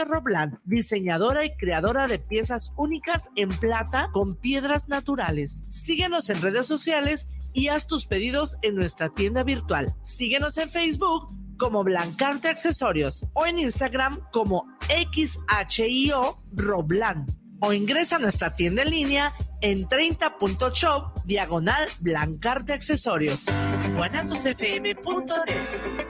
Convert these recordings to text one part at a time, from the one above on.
Joyería Robland, diseñadora y creadora de piezas únicas en plata con piedras naturales. Síguenos en redes sociales y haz tus pedidos en nuestra tienda virtual. Síguenos en Facebook como Blancarte Accesorios o en Instagram como XHIO Robland o ingresa a nuestra tienda en línea en 30.shop diagonal Blancarte Accesorios. guanatosfm.net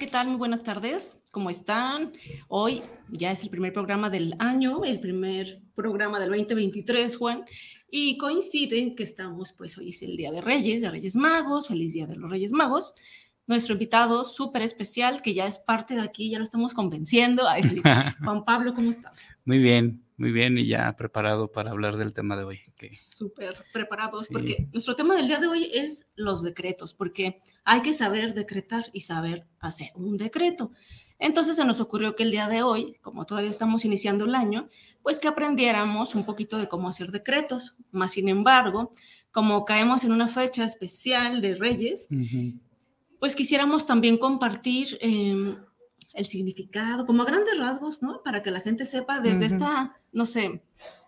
Muy buenas tardes. ¿Cómo están? Hoy ya es el primer programa del año, el primer programa del 2023, Juan, y coinciden que estamos, pues hoy es el Día de Reyes, de Reyes Magos, feliz Día de los Reyes Magos. Nuestro invitado súper especial, que ya es parte de aquí, ya lo estamos convenciendo. Juan Pablo, ¿cómo estás? Muy bien, muy bien y ya preparado para hablar del tema de hoy. Súper preparados, porque nuestro tema del día de hoy es los decretos, porque hay que saber decretar y saber hacer un decreto. Entonces se nos ocurrió que el día de hoy, como todavía estamos iniciando el año, pues que aprendiéramos un poquito de cómo hacer decretos. Más sin embargo, como caemos en una fecha especial de Reyes, pues quisiéramos también compartir em, el significado, como a grandes rasgos, ¿no? Para que la gente sepa desde esta, no sé,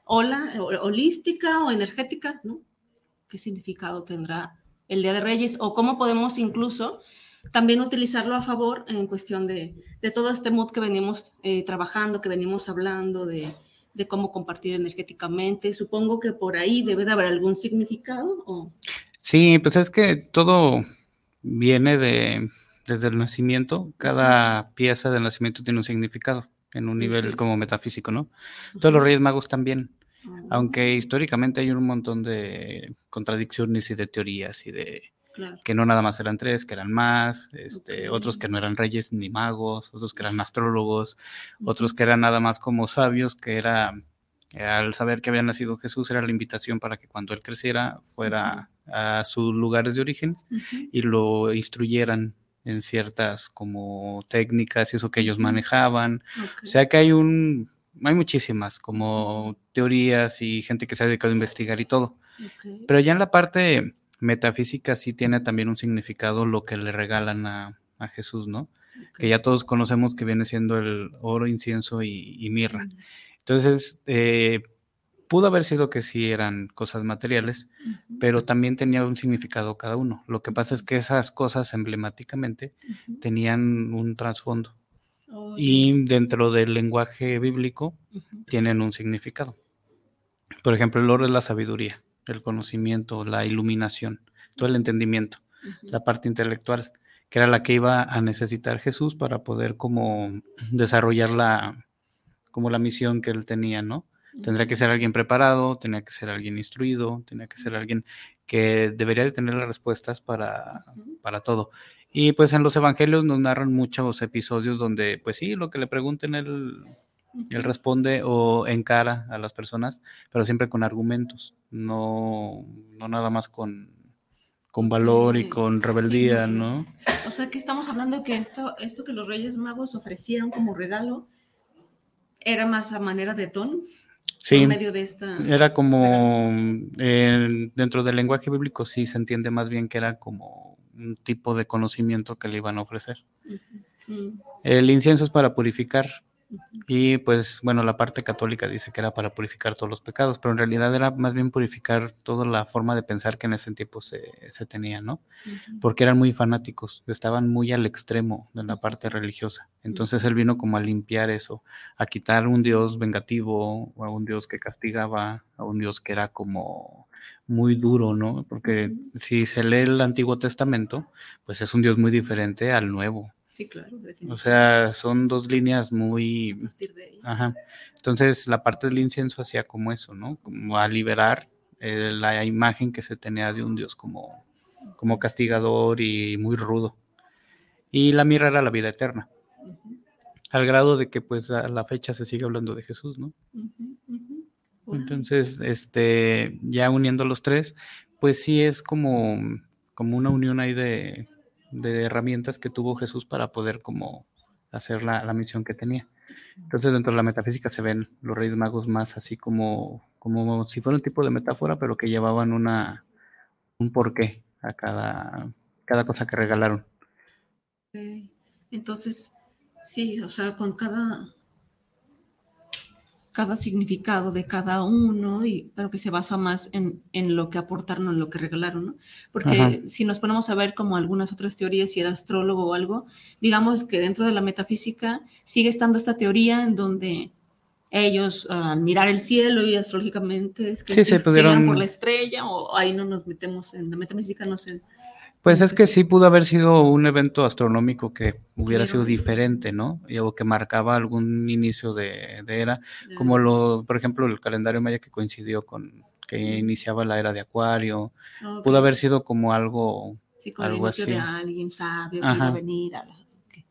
ola holística o energética, ¿no? ¿Qué significado tendrá el Día de Reyes? O cómo podemos incluso también utilizarlo a favor en cuestión de, de todo este mood que venimos eh, trabajando, que venimos hablando de, de, cómo compartir energéticamente. Supongo que por ahí debe de haber algún significado. ¿o? Sí, pues es que todo viene de, desde el nacimiento, cada pieza del nacimiento tiene un significado en un nivel como metafísico, ¿no? Todos los Reyes Magos también, ah. aunque históricamente hay un montón de contradicciones y de teorías y de que no nada más eran tres, que eran más, este, otros que no eran reyes ni magos, otros que eran astrólogos, otros que eran nada más como sabios, que era al saber que había nacido Jesús era la invitación para que cuando él creciera fuera a sus lugares de origen y lo instruyeran en ciertas como técnicas y eso que ellos manejaban. O sea que hay un, hay muchísimas como teorías y gente que se ha dedicado a investigar y todo. Pero ya en la parte metafísica sí tiene también un significado lo que le regalan a, Jesús, ¿no? Que ya todos conocemos que viene siendo el oro, incienso y, mirra. Entonces, eh, Pudo haber sido que sí eran cosas materiales, pero también tenía un significado cada uno. Lo que pasa es que esas cosas emblemáticamente tenían un trasfondo. Oh, y dentro del lenguaje bíblico tienen un significado. Por ejemplo, el oro es la sabiduría, el conocimiento, la iluminación, todo el entendimiento, la parte intelectual, que era la que iba a necesitar Jesús para poder como desarrollar la, como la misión que él tenía, ¿no? Tendría que ser alguien preparado, tenía que ser alguien instruido, tenía que ser alguien que debería de tener las respuestas para, para todo. Y pues en los evangelios nos narran muchos episodios donde, pues sí, lo que le pregunten él, él responde o encara a las personas, pero siempre con argumentos, no, no nada más con, con valor y con rebeldía, sí. ¿no? O sea, que estamos hablando que esto, esto que los Reyes Magos ofrecieron como regalo era más a manera de ton Sí, por medio de esta. era como, eh, dentro del lenguaje bíblico sí se entiende más bien que era como un tipo de conocimiento que le iban a ofrecer. Mm, El incienso es para purificar. Y pues bueno, la parte católica dice que era para purificar todos los pecados, pero en realidad era más bien purificar toda la forma de pensar que en ese tiempo se, se tenía, ¿no? Porque eran muy fanáticos, estaban muy al extremo de la parte religiosa. Entonces él vino como a limpiar eso, a quitar un Dios vengativo, o a un Dios que castigaba, a un Dios que era como muy duro, ¿no? Porque si se lee el Antiguo Testamento, pues es un Dios muy diferente al Nuevo. Sí, claro. O sea, son dos líneas muy... a partir de ahí. Ajá. Entonces la parte del incienso hacía como eso, ¿no? Como a liberar eh, la imagen que se tenía de un Dios como, como castigador y muy rudo. Y la mirra era la vida eterna, al grado de que pues a la fecha se sigue hablando de Jesús, ¿no? Entonces, este, ya uniendo los tres, pues sí es como, como una unión ahí de, de herramientas que tuvo Jesús para poder como hacer la, la misión que tenía. Entonces, dentro de la metafísica se ven los Reyes Magos más así como, como si fuera un tipo de metáfora, pero que llevaban una, un porqué a cada, cada cosa que regalaron. Entonces, sí, o sea, con cada, cada significado de cada uno, y, pero que se basa más en, en lo que aportaron, en lo que regalaron, ¿no? Porque Ajá. si nos ponemos a ver como algunas otras teorías, si era astrólogo o algo, digamos que dentro de la metafísica sigue estando esta teoría en donde ellos al mirar el cielo y astrológicamente es que Sí, se se pudieron- por la estrella o ahí no nos metemos en la metafísica, no sé. Pues es que sí pudo haber sido un evento astronómico que hubiera sido diferente, ¿no? O que marcaba algún inicio de, de era, de- como lo, por ejemplo, el calendario maya que coincidió con que iniciaba la era de Acuario, pudo haber sido como algo, Sí, el algo inicio de así. alguien sabio que iba a venir. A la- ok.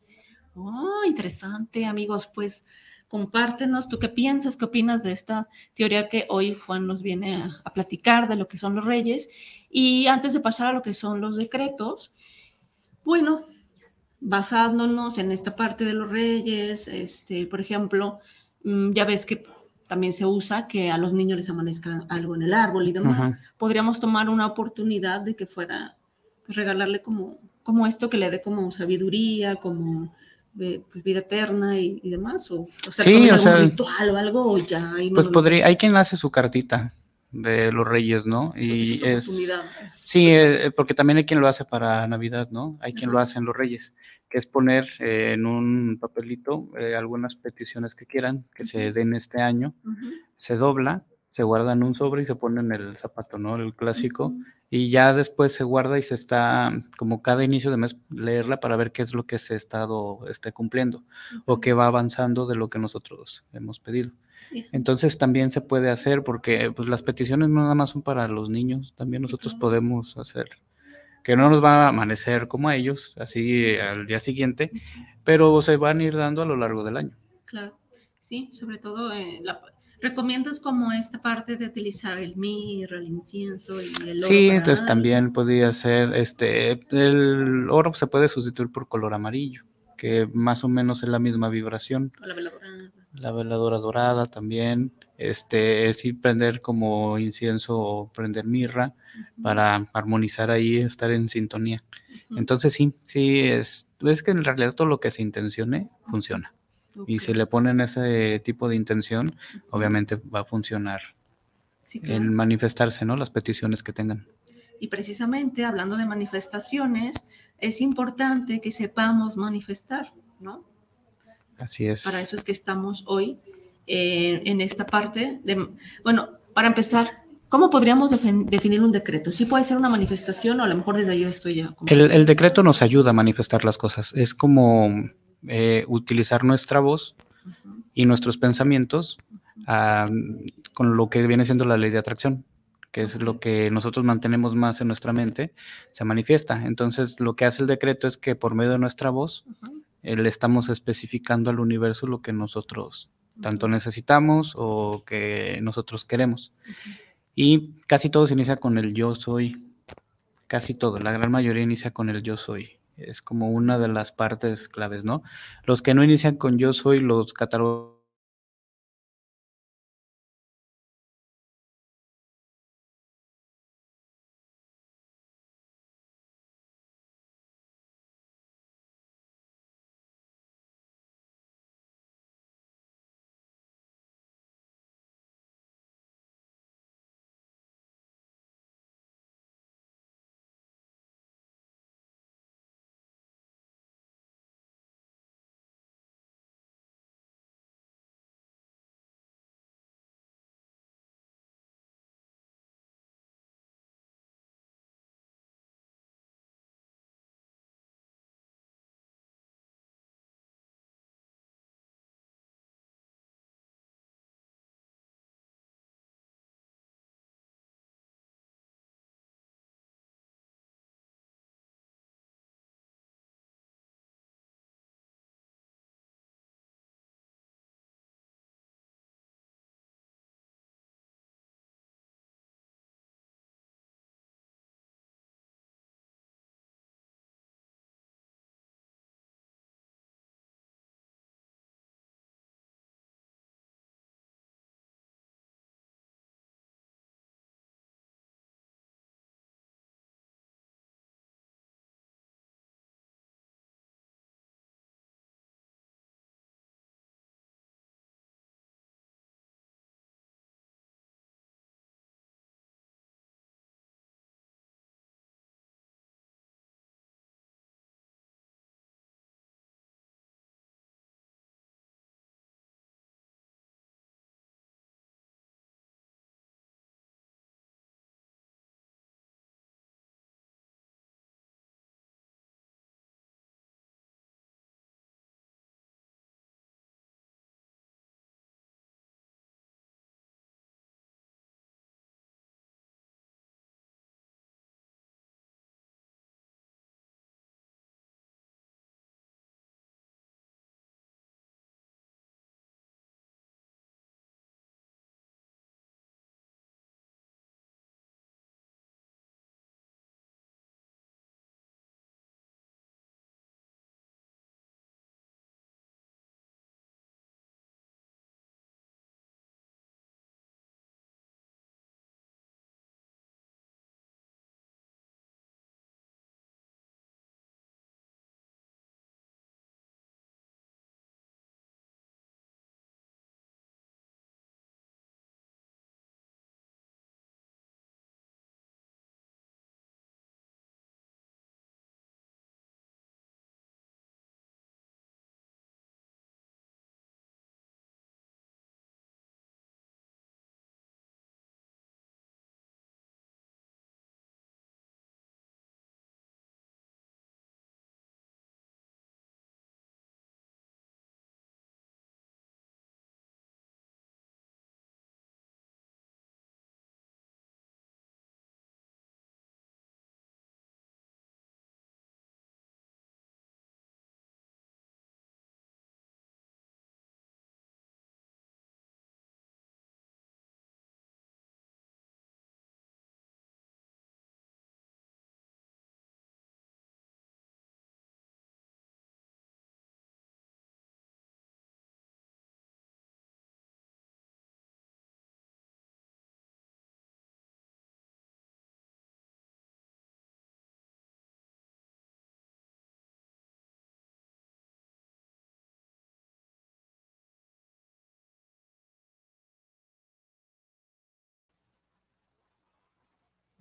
Oh, interesante, amigos. Pues compártenos, ¿tú qué piensas? ¿Qué opinas de esta teoría que hoy Juan nos viene a, a platicar de lo que son los reyes? Y antes de pasar a lo que son los decretos, bueno, basándonos en esta parte de los reyes, este, por ejemplo, mm, ya ves que también se usa que a los niños les amanezca algo en el árbol y demás. Podríamos tomar una oportunidad de que fuera, pues regalarle como, como esto que le dé como sabiduría, como eh, pues, vida eterna y, y demás, o, o sea, Sí, como o algún sea, ritual o algo, o ya. no pues nos podría, hay quien hace su cartita de los reyes, ¿no? Y es, oportunidad. sí, eh, porque también hay quien lo hace para Navidad, ¿no? Hay quien lo hace en los reyes, que es poner eh, en un papelito eh, algunas peticiones que quieran que se den este año, se dobla, se guarda en un sobre y se pone en el zapato, ¿no? El clásico. Y ya después se guarda y se está, como cada inicio de mes, leerla para ver qué es lo que se ha estado esté cumpliendo o que va avanzando de lo que nosotros hemos pedido. Entonces también se puede hacer porque pues, las peticiones no nada más son para los niños, también nosotros podemos hacer que no nos va a amanecer como a ellos, así al día siguiente, pero se van a ir dando a lo largo del año. Claro, sí, sobre todo eh, la- recomiendas como esta parte de utilizar el mirra, el incienso y el oro. Sí, entonces también podría ser, este, el oro se puede sustituir por color amarillo, que más o menos es la misma vibración. O la veladora. La veladora dorada también, este, sí prender como incienso o prender mirra para armonizar ahí, estar en sintonía. Entonces sí, sí, es, es que en realidad todo lo que se intencione funciona. Y si le ponen ese tipo de intención, obviamente va a funcionar Sí, claro. en manifestarse, ¿no? Las peticiones que tengan. Y precisamente hablando de manifestaciones, es importante que sepamos manifestar, ¿no? Así es. Para eso es que estamos hoy eh, en esta parte de, bueno, para empezar, ¿cómo podríamos definir un decreto? Sí puede ser una manifestación o a lo mejor desde ahí yo estoy ya. como- El, el decreto nos ayuda a manifestar las cosas. Es como eh, utilizar nuestra voz y nuestros pensamientos ah, con lo que viene siendo la ley de atracción, que es lo que nosotros mantenemos más en nuestra mente, se manifiesta. Entonces, lo que hace el decreto es que por medio de nuestra voz le estamos especificando al universo lo que nosotros tanto necesitamos o que nosotros queremos. Y casi todo se inicia con el yo soy. Casi todo, la gran mayoría inicia con el yo soy. Es como una de las partes claves, ¿no? Los que no inician con yo soy los catálogos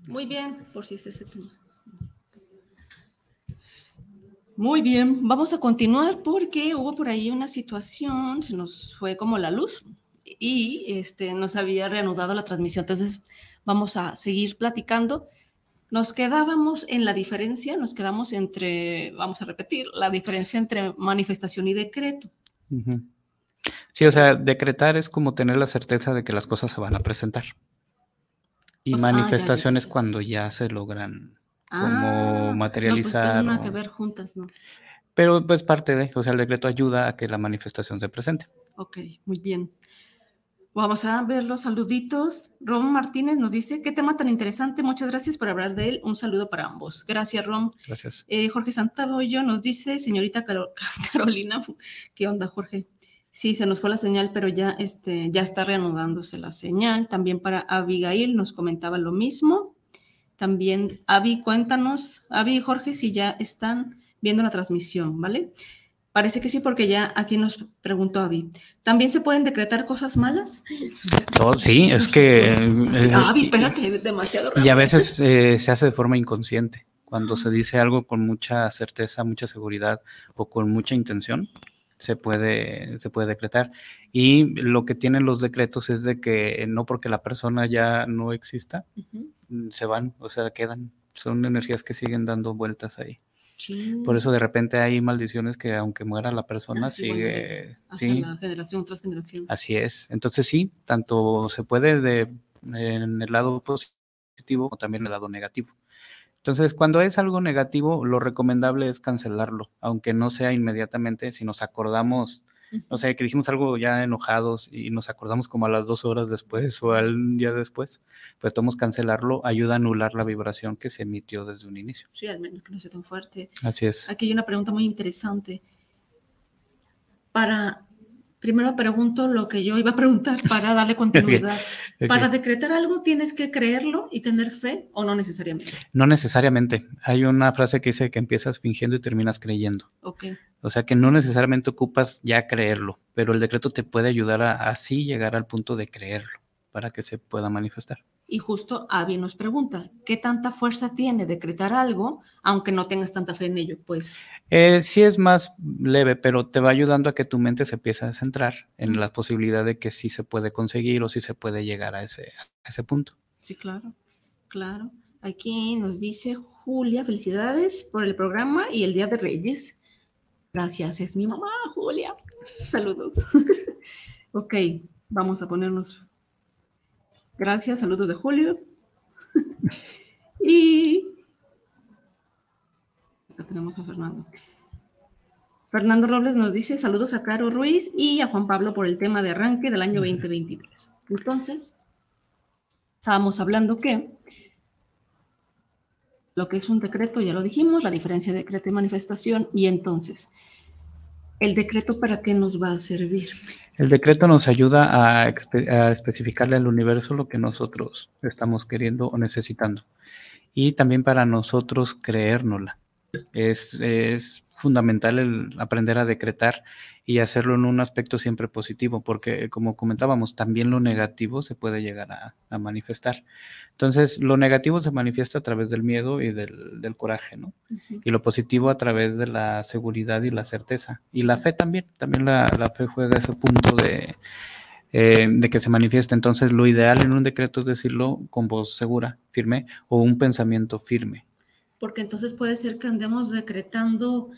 Muy bien, por si es ese tema. Muy bien, vamos a continuar porque hubo por ahí una situación, se nos fue como la luz y este, nos había reanudado la transmisión. Entonces, vamos a seguir platicando. Nos quedábamos en la diferencia, nos quedamos entre, vamos a repetir, la diferencia entre manifestación y decreto. Sí, o sea, decretar es como tener la certeza de que las cosas se van a presentar. Y manifestaciones cuando ya se logran como materializar. Ah, no, pues, nada que ver juntas, ¿no? Pero pues parte de, o sea, el decreto ayuda a que la manifestación se presente. Ok, muy bien. Vamos a ver los saluditos. Rom Martínez nos dice, qué tema tan interesante, muchas gracias por hablar de él. Un saludo para ambos. Gracias, Rom. Gracias. Eh, Jorge Santabollo nos dice, señorita Carolina, ¿qué onda, Jorge? Sí, se nos fue la señal, pero ya, este, ya está reanudándose la señal. También para Abigail nos comentaba lo mismo. También, Avi, cuéntanos, Avi y Jorge, si ya están viendo la transmisión, ¿vale? Parece que sí, porque ya aquí nos preguntó Avi. ¿También se pueden decretar cosas malas? sí, es que... Eh, Avi, espérate, demasiado rápido. Y a veces eh, se hace de forma inconsciente. Cuando se dice algo con mucha certeza, mucha seguridad o con mucha intención, se puede, se puede decretar. Y lo que tienen los decretos es de que no porque la persona ya no exista, se van, o sea, quedan. Son energías que siguen dando vueltas ahí. Por eso de repente hay maldiciones que aunque muera la persona, ah, sigue... sí, la generación tras generación. Así es. Entonces sí, tanto se puede de, en el lado positivo como también en el lado negativo. Entonces, cuando es algo negativo, lo recomendable es cancelarlo, aunque no sea inmediatamente, si nos acordamos o sea, que dijimos algo ya enojados y nos acordamos como a las dos horas después o al día después, pues tomamos cancelarlo, ayuda a anular la vibración que se emitió desde un inicio. Sí, al menos que no sea tan fuerte. Así es. Aquí hay una pregunta muy interesante. Para primero pregunto lo que yo iba a preguntar para darle continuidad. Para decretar algo tienes que creerlo y tener fe o no necesariamente. No necesariamente. Hay una frase que dice que empiezas fingiendo y terminas creyendo. Ok. O sea que no necesariamente ocupas ya creerlo, pero el decreto te puede ayudar a así llegar al punto de creerlo para que se pueda manifestar. Y justo Avi nos pregunta, ¿qué tanta fuerza tiene decretar algo aunque no tengas tanta fe en ello? Pues eh, sí es más leve, pero te va ayudando a que tu mente se empiece a centrar en la posibilidad de que sí se puede conseguir o sí se puede llegar a ese, a ese punto. Sí, claro, claro. Aquí nos dice Julia, felicidades por el programa y el Día de Reyes. Gracias, es mi mamá, Julia. Saludos. ok, vamos a ponernos Gracias, saludos de Julio. y acá tenemos a Fernando. Fernando Robles nos dice saludos a Caro Ruiz y a Juan Pablo por el tema de arranque del año 2023. Entonces, estábamos hablando que lo que es un decreto, ya lo dijimos, la diferencia de decreto y manifestación, y entonces, ¿el decreto para qué nos va a servir? El decreto nos ayuda a, especificarle al universo lo que nosotros estamos queriendo o necesitando. Y también para nosotros creérnosla. Es, fundamental el aprender a decretar y hacerlo en un aspecto siempre positivo, porque como comentábamos, también lo negativo se puede llegar a, manifestar. Entonces, lo negativo se manifiesta a través del miedo y del, coraje, ¿no? Y lo positivo a través de la seguridad y la certeza. Y la fe también, también la, fe juega ese punto de, eh, de que se manifiesta. Entonces, lo ideal en un decreto es decirlo con voz segura, firme, o un pensamiento firme. Porque entonces puede ser que andemos decretando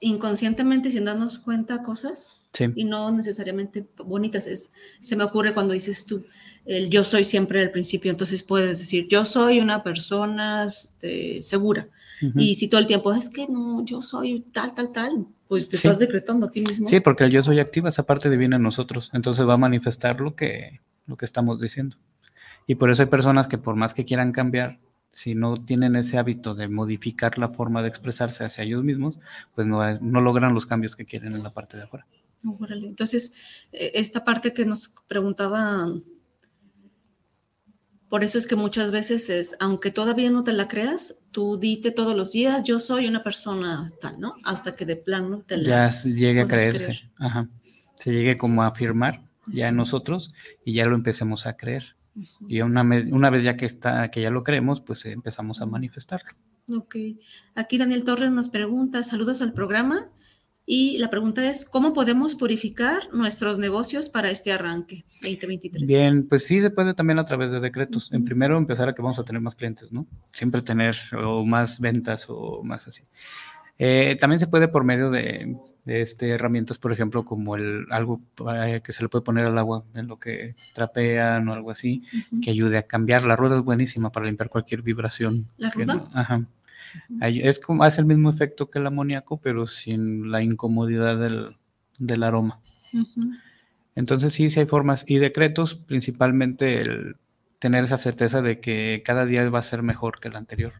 inconscientemente sin darnos cuenta cosas y no necesariamente bonitas. Es, se me ocurre cuando dices tú, el yo soy siempre al principio, entonces puedes decir, yo soy una persona este, segura. Y si todo el tiempo es que no, yo soy tal, tal, tal, pues te estás decretando a ti mismo. Sí, porque el yo soy activa, esa parte divina en nosotros, entonces va a manifestar lo que, lo que estamos diciendo. Y por eso hay personas que por más que quieran cambiar, si no tienen ese hábito de modificar la forma de expresarse hacia ellos mismos, pues no, no logran los cambios que quieren en la parte de afuera. Entonces, eh, esta parte que nos preguntaba, por eso es que muchas veces es, aunque todavía no te la creas, tú dite todos los días, yo soy una persona tal, ¿no? Hasta que de plano te la Ya llegue a creerse, ajá. Se llegue como a afirmar ya en nosotros y ya lo empecemos a creer. Y una, una vez ya que, está, que ya lo creemos, pues empezamos a manifestarlo. Ok. Aquí Daniel Torres nos pregunta, saludos al programa. Y la pregunta es, ¿cómo podemos purificar nuestros negocios para este arranque 2023? Bien, pues sí se puede también a través de decretos. En primero empezar a que vamos a tener más clientes, ¿no? Siempre tener o más ventas o más así. Eh, también se puede por medio de este, herramientas, por ejemplo, como el algo eh, que se le puede poner al agua en lo que trapean o algo así, que ayude a cambiar. La rueda es buenísima para limpiar cualquier vibración. ¿La rueda? ajá. Es como, hace el mismo efecto que el amoníaco, pero sin la incomodidad del, aroma. Entonces sí, sí hay formas y decretos, principalmente el tener esa certeza de que cada día va a ser mejor que el anterior.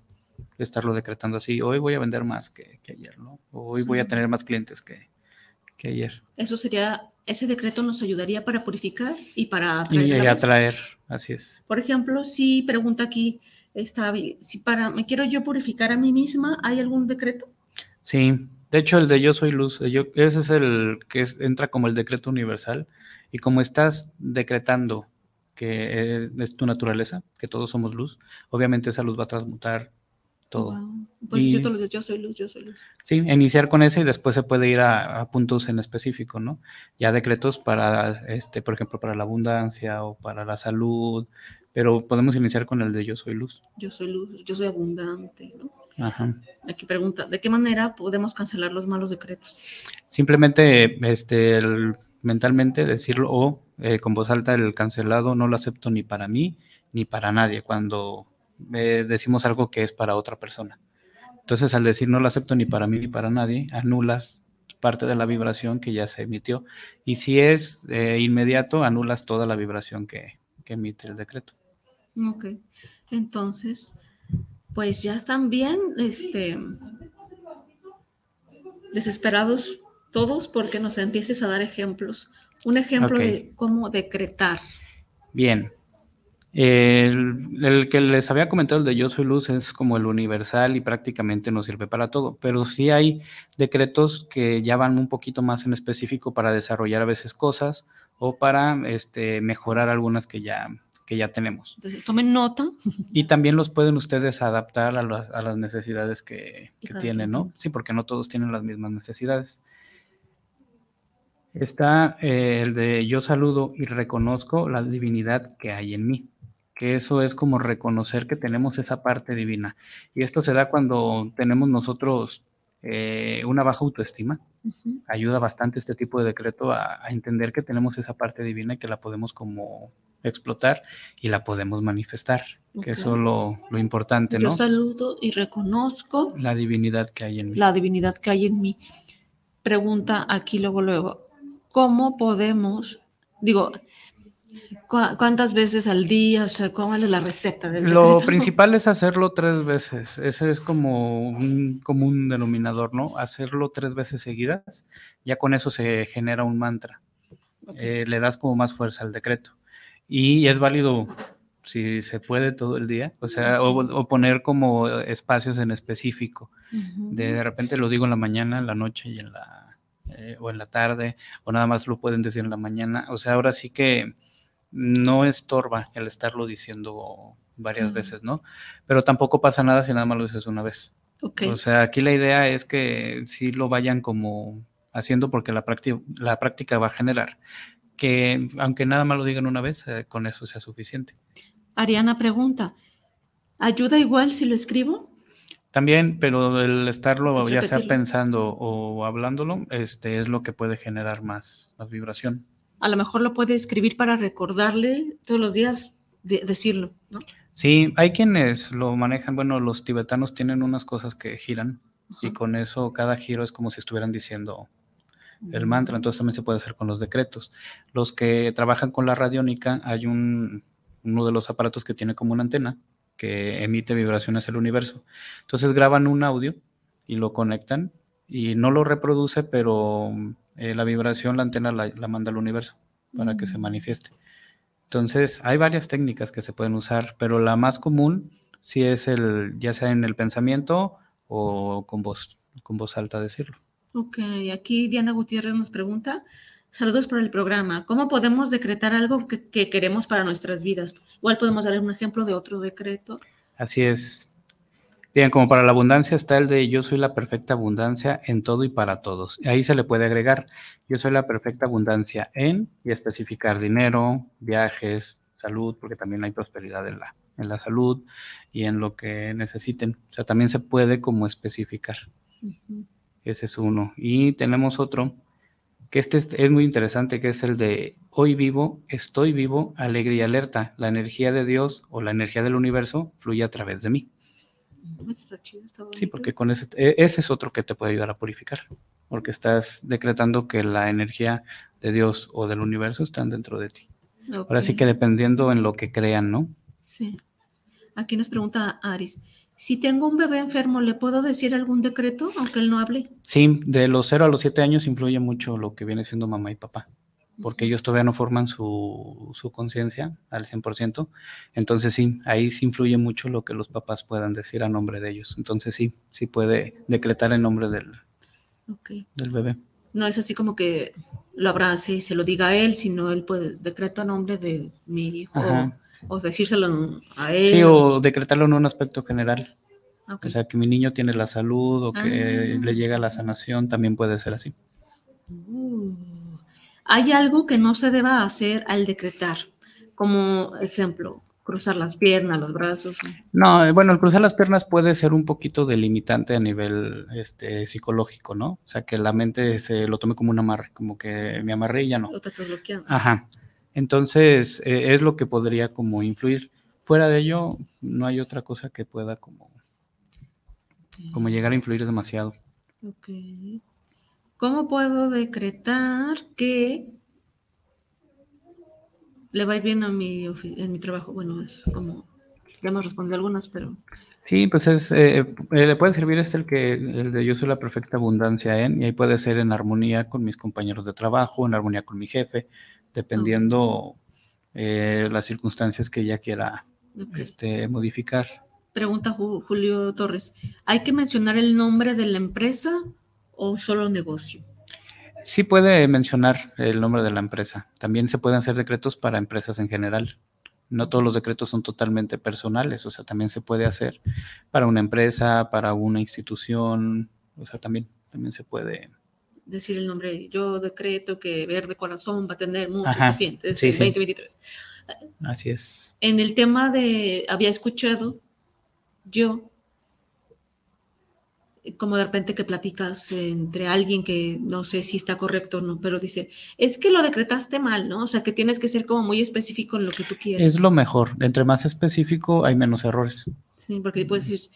Estarlo decretando así, hoy voy a vender más que, ayer, ¿no? Hoy voy a tener más clientes que, que, ayer. Eso sería, ese decreto nos ayudaría para purificar y para atraer. Y, atraer, así es. Por ejemplo, si pregunta aquí, está, si para, me quiero yo purificar a mí misma, ¿hay algún decreto? Sí, de hecho el de yo soy luz, yo, ese es el que entra como el decreto universal y como estás decretando que es tu naturaleza, que todos somos luz, obviamente esa luz va a transmutar todo. Pues cierto, yo soy luz, yo soy luz. Sí, iniciar con eso y después se puede ir a, puntos en específico, ¿no? Ya decretos para, este, por ejemplo, para la abundancia o para la salud, pero podemos iniciar con el de yo soy luz. Yo soy luz, yo soy abundante, ¿no? Ajá. Aquí pregunta, ¿de qué manera podemos cancelar los malos decretos? Simplemente, este, mentalmente decirlo o eh, con voz alta el cancelado no lo acepto ni para mí ni para nadie cuando eh, decimos algo que es para otra persona. Entonces al decir no lo acepto ni para mí ni para nadie, anulas parte de la vibración que ya se emitió. Y si es eh, inmediato, anulas toda la vibración que, que emite el decreto. Ok, entonces, pues ya están bien este, desesperados todos porque nos empieces a dar ejemplos. Un ejemplo de cómo decretar. Bien. El, que les había comentado, el de Yo Soy Luz, es como el universal y prácticamente no sirve para todo, pero sí hay decretos que ya van un poquito más en específico para desarrollar a veces cosas o para este, mejorar algunas que ya, que ya tenemos. Entonces, tomen nota. Y también los pueden ustedes adaptar a, las necesidades que, que tienen, ¿no? Sí, porque no todos tienen las mismas necesidades. Está eh, el de yo saludo y reconozco la divinidad que hay en mí, que eso es como reconocer que tenemos esa parte divina. Y esto se da cuando tenemos nosotros eh, una baja autoestima. Ayuda bastante este tipo de decreto a, entender que tenemos esa parte divina y que la podemos como explotar y la podemos manifestar, que eso es lo, lo importante, ¿no? Yo saludo y reconozco la divinidad que hay en mí. La divinidad que hay en mí. Pregunta aquí luego, luego, ¿cómo podemos, digo, cuántas veces al día, o sea, cuál es la receta del Lo principal es hacerlo tres veces, ese es como un común denominador, ¿no? Hacerlo tres veces seguidas, ya con eso se genera un mantra, eh, le das como más fuerza al decreto. Y es válido si se puede todo el día, o sea, o, poner como espacios en específico. de, de repente lo digo en la mañana, en la noche y en la eh, o en la tarde, o nada más lo pueden decir en la mañana. O sea, ahora sí que no estorba el estarlo diciendo varias veces, ¿no? Pero tampoco pasa nada si nada más lo dices una vez. O sea, aquí la idea es que sí lo vayan como haciendo porque la práctica, la práctica va a generar que aunque nada más lo digan una vez, eh, con eso sea suficiente. Ariana pregunta, ¿ayuda igual si lo escribo? También, pero el estarlo ya sea pensando o hablándolo, este es lo que puede generar más, más vibración. A lo mejor lo puede escribir para recordarle todos los días decirlo, ¿no? Sí, hay quienes lo manejan, bueno, los tibetanos tienen unas cosas que giran y con eso cada giro es como si estuvieran diciendo el mantra, entonces también se puede hacer con los decretos. Los que trabajan con la radiónica, hay un, uno de los aparatos que tiene como una antena que emite vibraciones el universo. Entonces graban un audio y lo conectan y no lo reproduce, pero eh, la vibración, la antena la, manda al universo para que se mm. manifieste. Entonces hay varias técnicas que se pueden usar, pero la más común sí es el, ya sea en el pensamiento o con voz, con voz alta decirlo. Ok, aquí Diana Gutiérrez nos pregunta, Saludos por el programa. ¿Cómo podemos decretar algo que, queremos para nuestras vidas? Igual podemos dar un ejemplo de otro decreto. Así es. Bien, como para la abundancia está el de yo soy la perfecta abundancia en todo y para todos. Ahí se le puede agregar yo soy la perfecta abundancia en y especificar dinero, viajes, salud, porque también hay prosperidad en la, en la salud y en lo que necesiten. O sea, también se puede como especificar. Ese es uno. Y tenemos otro que este es, muy interesante, que es el de hoy vivo, estoy vivo, alegre y alerta. La energía de Dios o la energía del universo fluye a través de mí. Está chido, está sí, porque con ese, e, ese es otro que te puede ayudar a purificar. porque estás decretando que la energía de Dios o del universo están dentro de ti. Ahora sí que dependiendo en lo que crean, ¿no? Sí. Aquí nos pregunta Aris, si tengo un bebé enfermo, ¿le puedo decir algún decreto aunque él no hable? Sí, de los 0 a los 7 años influye mucho lo que viene siendo mamá y papá, porque ellos todavía no forman su, su conciencia al 100%. Entonces sí, ahí sí influye mucho lo que los papás puedan decir a nombre de ellos. Entonces sí, sí puede decretar en nombre del, del bebé. No es así como que lo abrace y se lo diga a él, sino él puede decretar a nombre de mi hijo o decírselo a él. Sí, o decretarlo en un aspecto general. O sea, que mi niño tiene la salud o que ah. le llega la sanación, también puede ser así. Uh. Hay algo que no se deba hacer al decretar, como ejemplo, cruzar las piernas, los brazos. No, bueno, el cruzar las piernas puede ser un poquito delimitante a nivel este, psicológico, ¿no? O sea, que la mente se lo tome como un amarre, como que me amarré y ya no. O te estás bloqueando. Ajá. Entonces, eh, es lo que podría como influir. Fuera de ello, no hay otra cosa que pueda como, como llegar a influir demasiado. Ok. ¿Cómo puedo decretar que le va a ir bien a mi, en mi trabajo? Bueno, es como, ya hemos respondido algunas, pero... Sí, pues es, eh, eh, le puede servir es el que el de yo soy la perfecta abundancia en, y ahí puede ser en armonía con mis compañeros de trabajo, en armonía con mi jefe, dependiendo eh, las circunstancias que ella quiera este, modificar. Pregunta Julio Torres, ¿hay que mencionar el nombre de la empresa o solo negocio? Sí puede mencionar el nombre de la empresa. También se pueden hacer decretos para empresas en general. No todos los decretos son totalmente personales, o sea, también se puede hacer para una empresa, para una institución, o sea, también, también se puede decir el nombre. Yo decreto que Verde Corazón va a tener muchos pacientes en 2023. Así es. En el tema de, había escuchado yo, como de repente que platicas entre alguien que no sé si está correcto o no, pero dice, es que lo decretaste mal, ¿no? O sea, que tienes que ser como muy específico en lo que tú quieres. Es lo mejor. Entre más específico hay menos errores. Sí, porque puedes decir,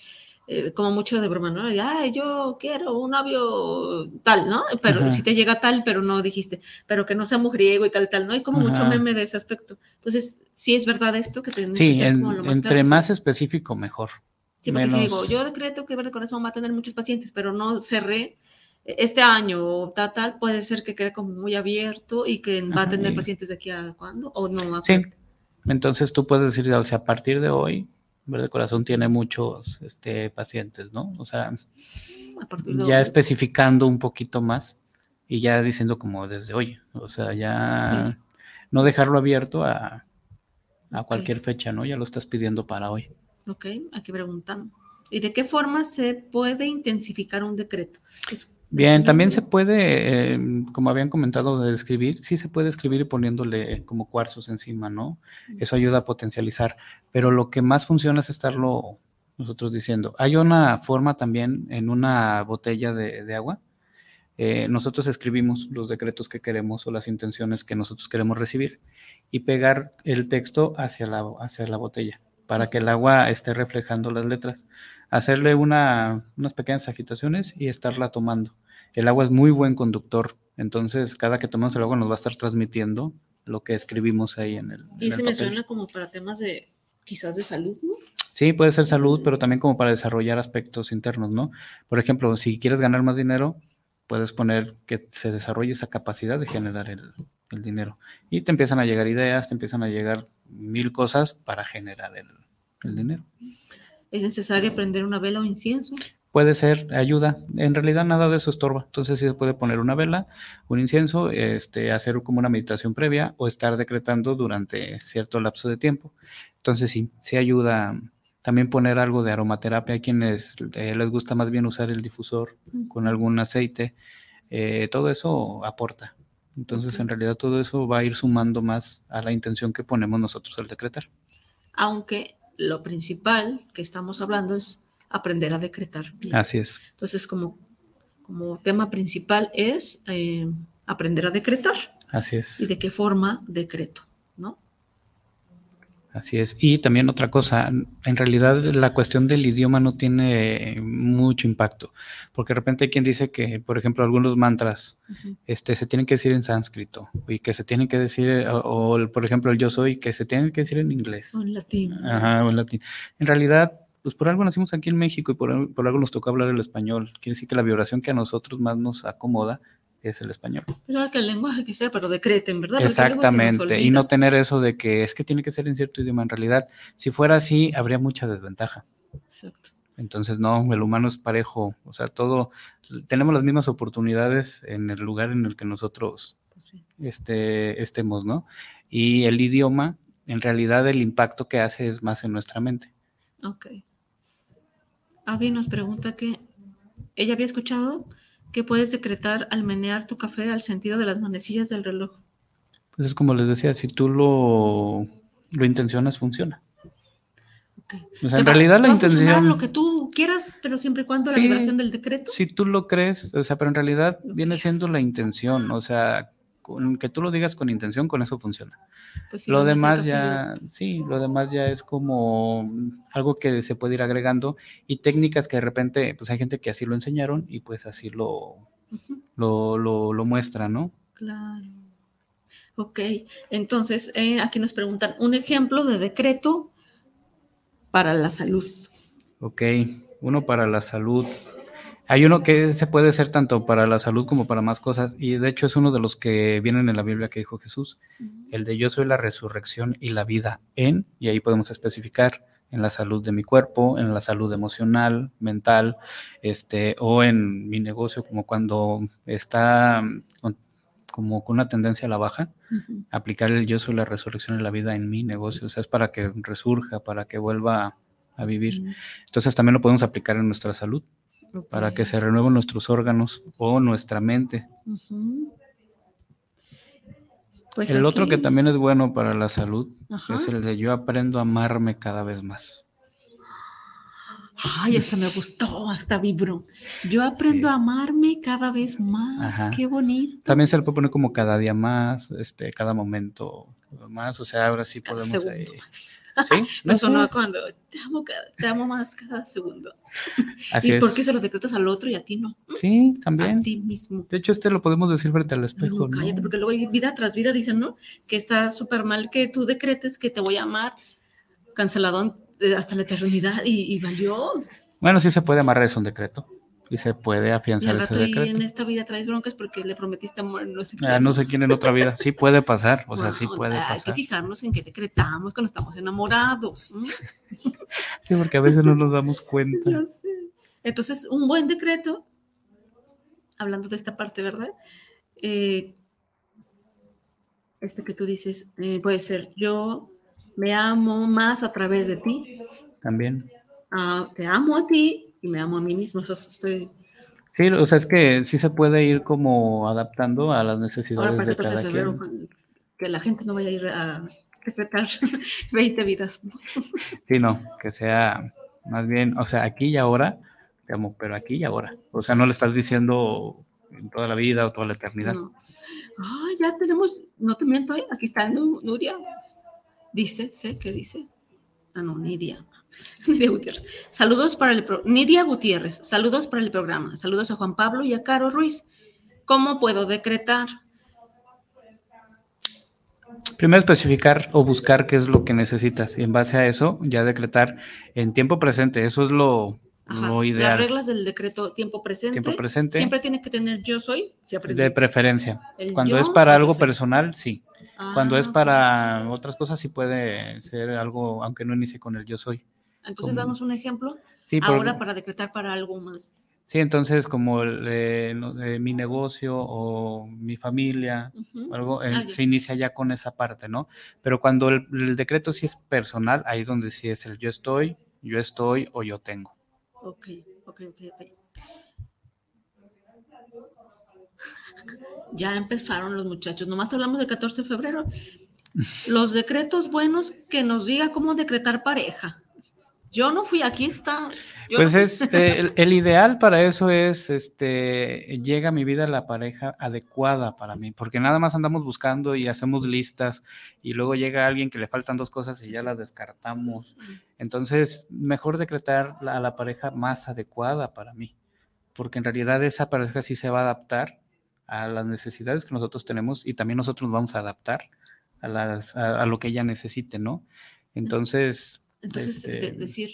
eh, como mucho de broma, ¿no? Ay, yo quiero un novio tal, ¿no? Pero si te llega tal, pero no dijiste, pero que no sea mujeriego y tal, tal, ¿no? Hay como mucho meme de ese aspecto. Entonces, sí es verdad esto que tienes que ser como lo más entre más específico, mejor. Sí, porque si digo, yo decreto que Verde Corazón va a tener muchos pacientes, pero no cerré este año o tal, tal, puede ser que quede como muy abierto y que va a tener pacientes de aquí a cuándo o no. Sí. Entonces tú puedes decir, o sea, a partir de hoy Verde Corazón tiene muchos este, pacientes, ¿no? O sea, ya especificando un poquito más y ya diciendo como desde hoy, o sea, ya no dejarlo abierto a, cualquier fecha, ¿no? Ya lo estás pidiendo para hoy. Ok, aquí preguntan. ¿Y de qué forma se puede intensificar un decreto? Bien, también se puede, em, como habían comentado, de escribir, sí se puede escribir poniéndole como cuarzos encima, ¿no? Eso ayuda a potencializar, pero lo que más funciona es estarlo nosotros diciendo. Hay una forma también en una botella de, agua. Eh, nosotros escribimos los decretos que queremos o las intenciones que nosotros queremos recibir y pegar el texto hacia la, hacia la botella para que el agua esté reflejando las letras hacerle una, unas pequeñas agitaciones y estarla tomando. El agua es muy buen conductor, entonces cada que tomamos el agua nos va a estar transmitiendo lo que escribimos ahí en el. Y se me suena como para temas de quizás de salud, ¿no? Sí, puede ser salud, pero también como para desarrollar aspectos internos, ¿no? Por ejemplo, si quieres ganar más dinero, puedes poner que se desarrolle esa capacidad de generar el, el dinero. Y te empiezan a llegar ideas, te empiezan a llegar mil cosas para generar el, el dinero. ¿Es necesario prender una vela o incienso? Puede ser, ayuda. En realidad nada de eso estorba. Entonces sí se puede poner una vela, un incienso, este, hacer como una meditación previa o estar decretando durante cierto lapso de tiempo. Entonces sí, sí ayuda. También poner algo de aromaterapia. Hay quienes eh, les gusta más bien usar el difusor con algún aceite. Eh, todo eso aporta. Entonces, en realidad, todo eso va a ir sumando más a la intención que ponemos nosotros al decretar. Aunque lo principal que estamos hablando es aprender a decretar. Así es. Entonces, como, como tema principal es eh, aprender a decretar. Así es. ¿Y de qué forma decreto? Así es. Y también otra cosa, en realidad la cuestión del idioma no tiene mucho impacto, porque de repente hay quien dice que, por ejemplo, algunos mantras este, se tienen que decir en sánscrito y que se tienen que decir, o, por ejemplo el yo soy, que se tienen que decir en inglés. O en latín. Ajá, o en latín. En realidad, pues por algo nacimos aquí en México y por, por algo nos tocó hablar el español. Quiere decir que la vibración que a nosotros más nos acomoda es el español. Es que el lenguaje que sea, pero decreten, ¿verdad? Exactamente, y no tener eso de que es que tiene que ser en cierto idioma. En realidad, si fuera así, habría mucha desventaja. Exacto. Entonces, no, el humano es parejo, o sea, todo, tenemos las mismas oportunidades en el lugar en el que nosotros pues este, estemos, ¿no? Y el idioma, en realidad, el impacto que hace es más en nuestra mente. Ok. Avi nos pregunta que ella había escuchado ¿Qué puedes decretar al menear tu café al sentido de las manecillas del reloj? Pues es como les decía, si tú lo, lo intencionas, funciona. O sea, en realidad la intención. lo que tú quieras, pero siempre y cuando la vibración del decreto. Si tú lo crees, o sea, pero en realidad viene siendo la intención, o sea, con que tú lo digas con intención, con eso funciona. Pues lo demás ya, sí, lo demás ya es como algo que se puede ir agregando y técnicas que de repente, pues hay gente que así lo enseñaron y pues así lo, lo, lo, muestra, ¿no? Claro. Ok, entonces eh, aquí nos preguntan un ejemplo de decreto para la salud. Ok, uno para la salud. Hay uno que se puede hacer tanto para la salud como para más cosas, y de hecho es uno de los que vienen en la Biblia que dijo Jesús, el de yo soy la resurrección y la vida en, y ahí podemos especificar en la salud de mi cuerpo, en la salud emocional, mental, este, o en mi negocio, como cuando está como con una tendencia a la baja, aplicar el yo soy la resurrección y la vida en mi negocio, o sea, es para que resurja, para que vuelva a vivir. Entonces también lo podemos aplicar en nuestra salud para que se renueven nuestros órganos o nuestra mente. Pues el otro que también es bueno para la salud es el de yo aprendo a amarme cada vez más. Ay, hasta me gustó, hasta vibró. Yo aprendo a amarme cada vez más. Qué bonito. También se le puede poner como cada día más, este, cada momento más, o sea, ahora sí podemos ahí. ¿Sí? Me sonó cuando te amo, te amo más cada segundo. Así ¿Y por qué se lo decretas al otro y a ti no? Sí, también. A ti mismo. De hecho, este lo podemos decir frente al espejo. No, cállate, porque luego vida tras vida dicen, ¿no? Que está súper mal que tú decretes que te voy a amar, canceladón hasta la eternidad y, y valió. Bueno, sí se puede amarrar, es un decreto y se puede afianzar ese decreto. Y en esta vida traes broncas porque le prometiste amor no sé quién. Ah, no sé quién en otra vida. Sí puede pasar, o sea, sí puede pasar. Hay que fijarnos en qué decretamos cuando estamos enamorados. sí, porque a veces no nos damos cuenta. Entonces, un buen decreto, hablando de esta parte, ¿verdad? Eh, este que tú dices, eh, puede ser, yo me amo más a través de ti. También. Ah, te amo a ti y me amo a mí mismo. Eso estoy... Sí, o sea, es que sí se puede ir como adaptando a las necesidades de cada quien. Que la gente no vaya a ir a respetar 20 vidas. Sí, no, que sea más bien, o sea, aquí y ahora, te amo, pero aquí y ahora. O sea, no le estás diciendo en toda la vida o toda la eternidad. Ah, ya tenemos, no te miento, ¿eh? aquí está Nuria. Dice, sé qué dice. Ah, no, Nidia. Nidia Gutiérrez. Saludos para el Nidia Gutiérrez. Saludos para el programa. Saludos a Juan Pablo y a Caro Ruiz. ¿Cómo puedo decretar? Primero especificar o buscar qué es lo que necesitas y en base a eso ya decretar en tiempo presente. Eso es lo, ideal. Las reglas del decreto tiempo presente. Tiempo presente. Siempre tiene que tener yo soy. de preferencia. Cuando es para algo personal, sí. Cuando es ah, para otras cosas, sí puede ser algo, aunque no inicie con el yo soy. Entonces, damos un ejemplo ahora para decretar para algo más. Sí, entonces como mi negocio o mi familia, algo, eh, ah, se inicia ya con esa parte, ¿no? Pero cuando el, decreto sí es personal, ahí donde sí es el yo estoy, yo estoy o yo tengo. Ok, ok, ok, ok. Ya empezaron los muchachos, nomás hablamos del 14 de febrero. Los decretos buenos que nos diga cómo decretar pareja. Yo no fui, aquí está. pues es eh, el, ideal para eso es este llega a mi vida la pareja adecuada para mí, porque nada más andamos buscando y hacemos listas y luego llega alguien que le faltan dos cosas y ya la descartamos. Entonces, mejor decretar a la pareja más adecuada para mí, porque en realidad esa pareja sí se va a adaptar a las necesidades que nosotros tenemos y también nosotros nos vamos a adaptar a, las, a, lo que ella necesite, ¿no? Entonces... Entonces, este, decir...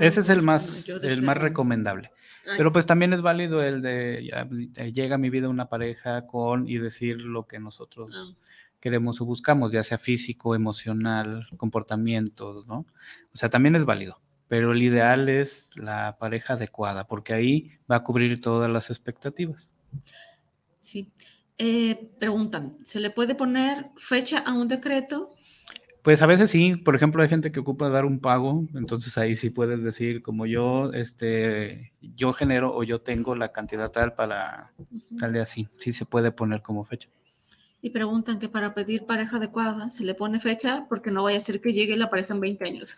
ese es el más, el más recomendable. Pero pues también es válido el de eh, llega a mi vida una pareja con y decir lo que nosotros ah. queremos o buscamos, ya sea físico, emocional, comportamientos, ¿no? O sea, también es válido, pero el ideal es la pareja adecuada, porque ahí va a cubrir todas las expectativas. Sí. Eh, preguntan, ¿se le puede poner fecha a un decreto? Pues a veces sí, por ejemplo, hay gente que ocupa dar un pago, entonces ahí sí puedes decir, como yo, este, yo genero o yo tengo la cantidad tal para tal de así, sí se puede poner como fecha. Y preguntan que para pedir pareja adecuada se le pone fecha porque no vaya a ser que llegue la pareja en 20 años.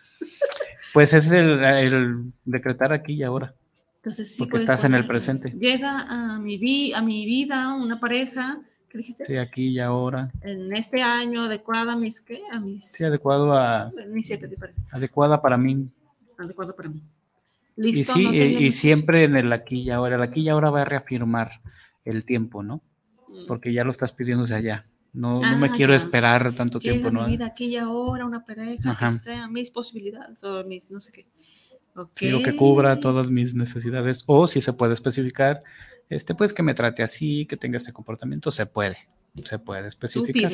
Pues es el decretar aquí y ahora. Entonces sí. Porque estás en el presente. Llega a mi, vi, a mi vida una pareja, ¿qué dijiste? Sí, aquí y ahora. En este año adecuada a mis, ¿qué? A mis... Sí, adecuado a... Adecuada para mí. Adecuada para mí. Listo. Y sí, y, siempre en el aquí y ahora. El aquí y ahora va a reafirmar el tiempo, ¿no? Mm. Porque ya lo estás pidiendo desde allá. No, no me ah, quiero esperar tanto tiempo, ¿no? vida aquí y ahora, una pareja que esté a mis posibilidades o mis no sé qué. Okay. lo que cubra todas mis necesidades. O si se puede especificar, este, pues que me trate así, que tenga este comportamiento, se puede, se puede especificar.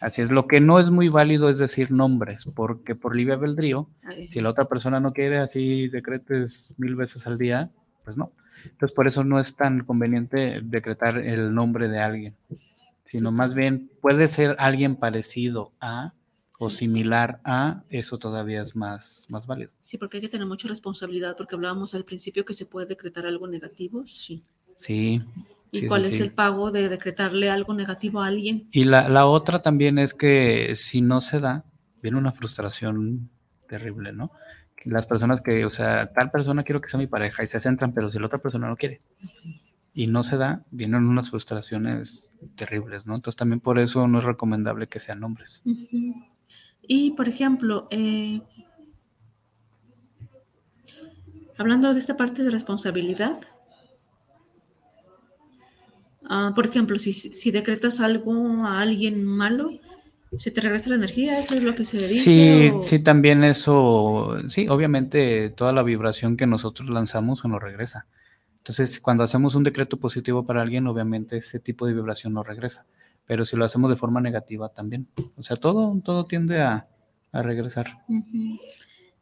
así es, lo que no es muy válido es decir nombres, porque por libre albedrío, si la otra persona no quiere así decretes mil veces al día, pues no. Entonces por eso no es tan conveniente decretar el nombre de alguien, sino más bien puede ser alguien parecido a, o similar a, eso todavía es más, más válido. Sí, porque hay que tener mucha responsabilidad, porque hablábamos al principio que se puede decretar algo negativo, sí. Sí. ¿Y cuál es el pago de decretarle algo negativo a alguien? Y la, la, otra también es que si no se da, viene una frustración terrible, ¿no? Las personas que, o sea, tal persona quiero que sea mi pareja y se centran, pero si la otra persona no quiere y no se da, vienen unas frustraciones terribles, ¿no? Entonces también por eso no es recomendable que sean hombres. Y, por ejemplo, eh, hablando de esta parte de responsabilidad, ah, por ejemplo, si, si, decretas algo a alguien malo, ¿se te regresa la energía? ¿Eso es lo que se dice? Sí, sí, también eso, sí, obviamente toda la vibración que nosotros lanzamos se nos regresa. Entonces, cuando hacemos un decreto positivo para alguien, obviamente ese tipo de vibración no regresa pero si lo hacemos de forma negativa también. O sea, todo, todo tiende a, regresar.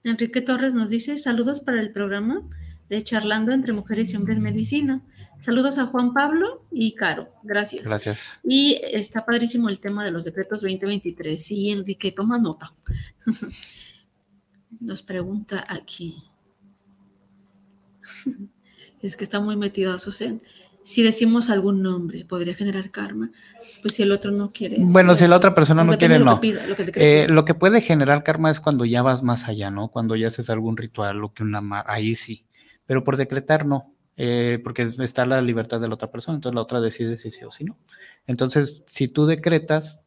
Enrique Torres nos dice, saludos para el programa de Charlando entre Mujeres y Hombres Medicina. Saludos a Juan Pablo y Caro. Gracias. Gracias. Y está padrísimo el tema de los decretos 2023. Sí, Enrique, toma nota. Nos pregunta aquí. es que está muy metido a su Si decimos algún nombre, ¿podría generar karma? Pues si el otro no quiere. Bueno, si la otra persona no quiere, no. Eh, lo, que puede generar karma es cuando ya vas más allá, ¿no? Cuando ya haces algún ritual o que una... Ahí sí. Pero por decretar no. Eh, porque está la libertad de la otra persona, entonces la otra decide si sí o si no. Entonces, si tú decretas,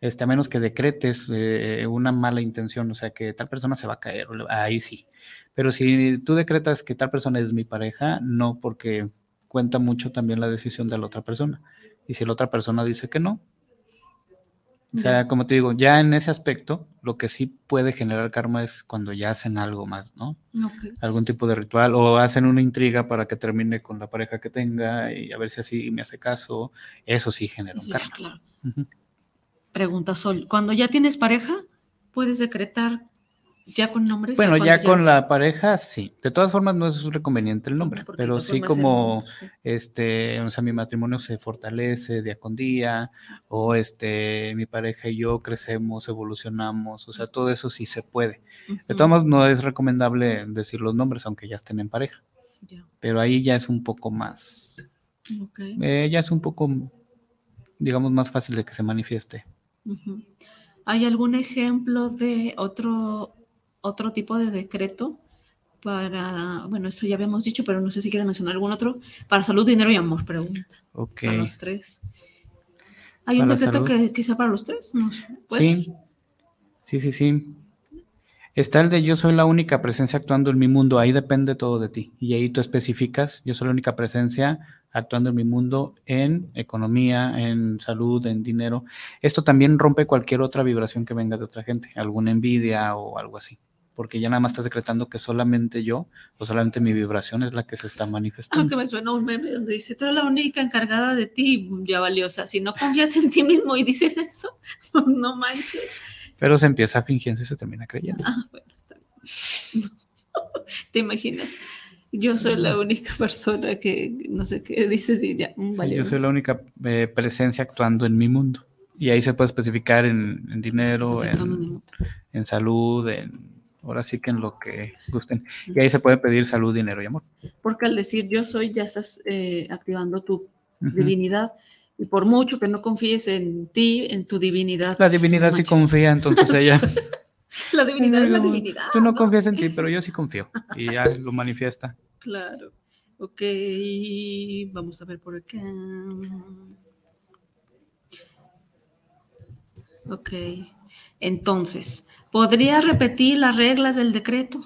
este, a menos que decretes eh, una mala intención, o sea, que tal persona se va a caer, ahí sí. Pero si tú decretas que tal persona es mi pareja, no, porque cuenta mucho también la decisión de la otra persona. Y si la otra persona dice que no, o sea, como te digo, ya en ese aspecto, lo que sí puede generar karma es cuando ya hacen algo más, ¿no? Algún tipo de ritual o hacen una intriga para que termine con la pareja que tenga y a ver si así me hace caso. Eso sí genera un karma. Claro. Pregunta Sol, cuando ya tienes pareja, puedes decretar ¿Ya con nombres? Bueno, ya con la pareja, sí. De todas formas, no es reconveniente el nombre, pero sí como, este, o sea, mi matrimonio se fortalece día con día, o este, mi pareja y yo crecemos, evolucionamos, o sea, todo eso sí se puede. De todas formas, no es recomendable decir los nombres, aunque ya estén en pareja. Pero ahí ya es un poco más, eh, ya es un poco, digamos, más fácil de que se manifieste. ¿Hay algún ejemplo de otro otro tipo de decreto para, bueno, eso ya habíamos dicho, pero no sé si quieren mencionar algún otro, para salud, dinero y amor, pregunta. Ok. Para los tres. ¿Hay un decreto salud. que, que sea para los tres? No, pues, Sí, sí, sí, sí. Está el de yo soy la única presencia actuando en mi mundo, ahí depende todo de ti. Y ahí tú especificas, yo soy la única presencia actuando en mi mundo en economía, en salud, en dinero. Esto también rompe cualquier otra vibración que venga de otra gente, alguna envidia o algo así. Porque ya nada más estás decretando que solamente yo o solamente mi vibración es la que se está Aunque manifestando. me suena un meme donde dice, tú eres la única encargada de ti, ya valiosa. Si no confías en ti mismo y dices eso, no manches. Pero se empieza fingiendo y se termina creyendo. Ah, bueno, está bien. ¿Te imaginas? Yo soy la única persona que no sé qué dices y ya, vale. yo soy la única eh, presencia actuando en mi mundo. Y ahí se puede especificar en, en dinero, en en salud, en ahora sí que en lo que gusten. Y ahí se puede pedir salud, dinero y amor. Porque al decir yo soy, ya estás eh, activando tu divinidad. Y por mucho que no confíes en ti, en tu divinidad. La divinidad sí confía, entonces ella. La divinidad es la No, divinidad. Tú no confías en ti, pero yo sí confío. Y ya lo manifiesta. Claro. Ok, vamos a ver por acá. Ok, entonces, ¿podría repetir las reglas del decreto?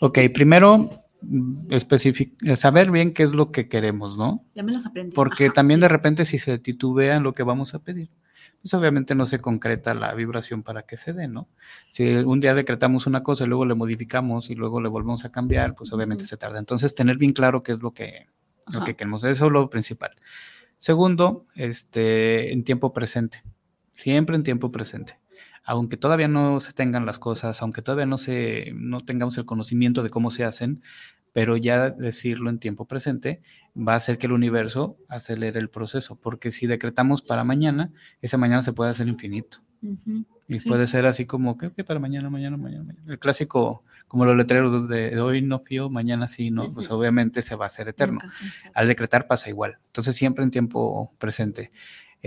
Ok, primero, mm, especific- saber bien qué es lo que queremos, ¿no? Ya me las aprendí. Porque Ajá. también de repente si se titubea en lo que vamos a pedir, pues obviamente no se concreta la vibración para que se dé, ¿no? Si un día decretamos una cosa y luego le modificamos y luego le volvemos a cambiar, pues obviamente se tarda. Entonces, tener bien claro qué es lo que, lo que queremos. Eso es lo principal. Segundo, este, en tiempo presente. Siempre en tiempo presente. Aunque todavía no se tengan las cosas, aunque todavía no, se, no tengamos el conocimiento de cómo se hacen, pero ya decirlo en tiempo presente va a hacer que el universo acelere el proceso, porque si decretamos para mañana, ese mañana se puede hacer infinito. Y Sí. puede ser así como que "Ok, para mañana, mañana, mañana, mañana. El clásico, como los letreros de, hoy no fío, mañana sí, ¿no? Pues obviamente se va a hacer eterno. nunca. Al decretar pasa igual. Entonces siempre en tiempo presente.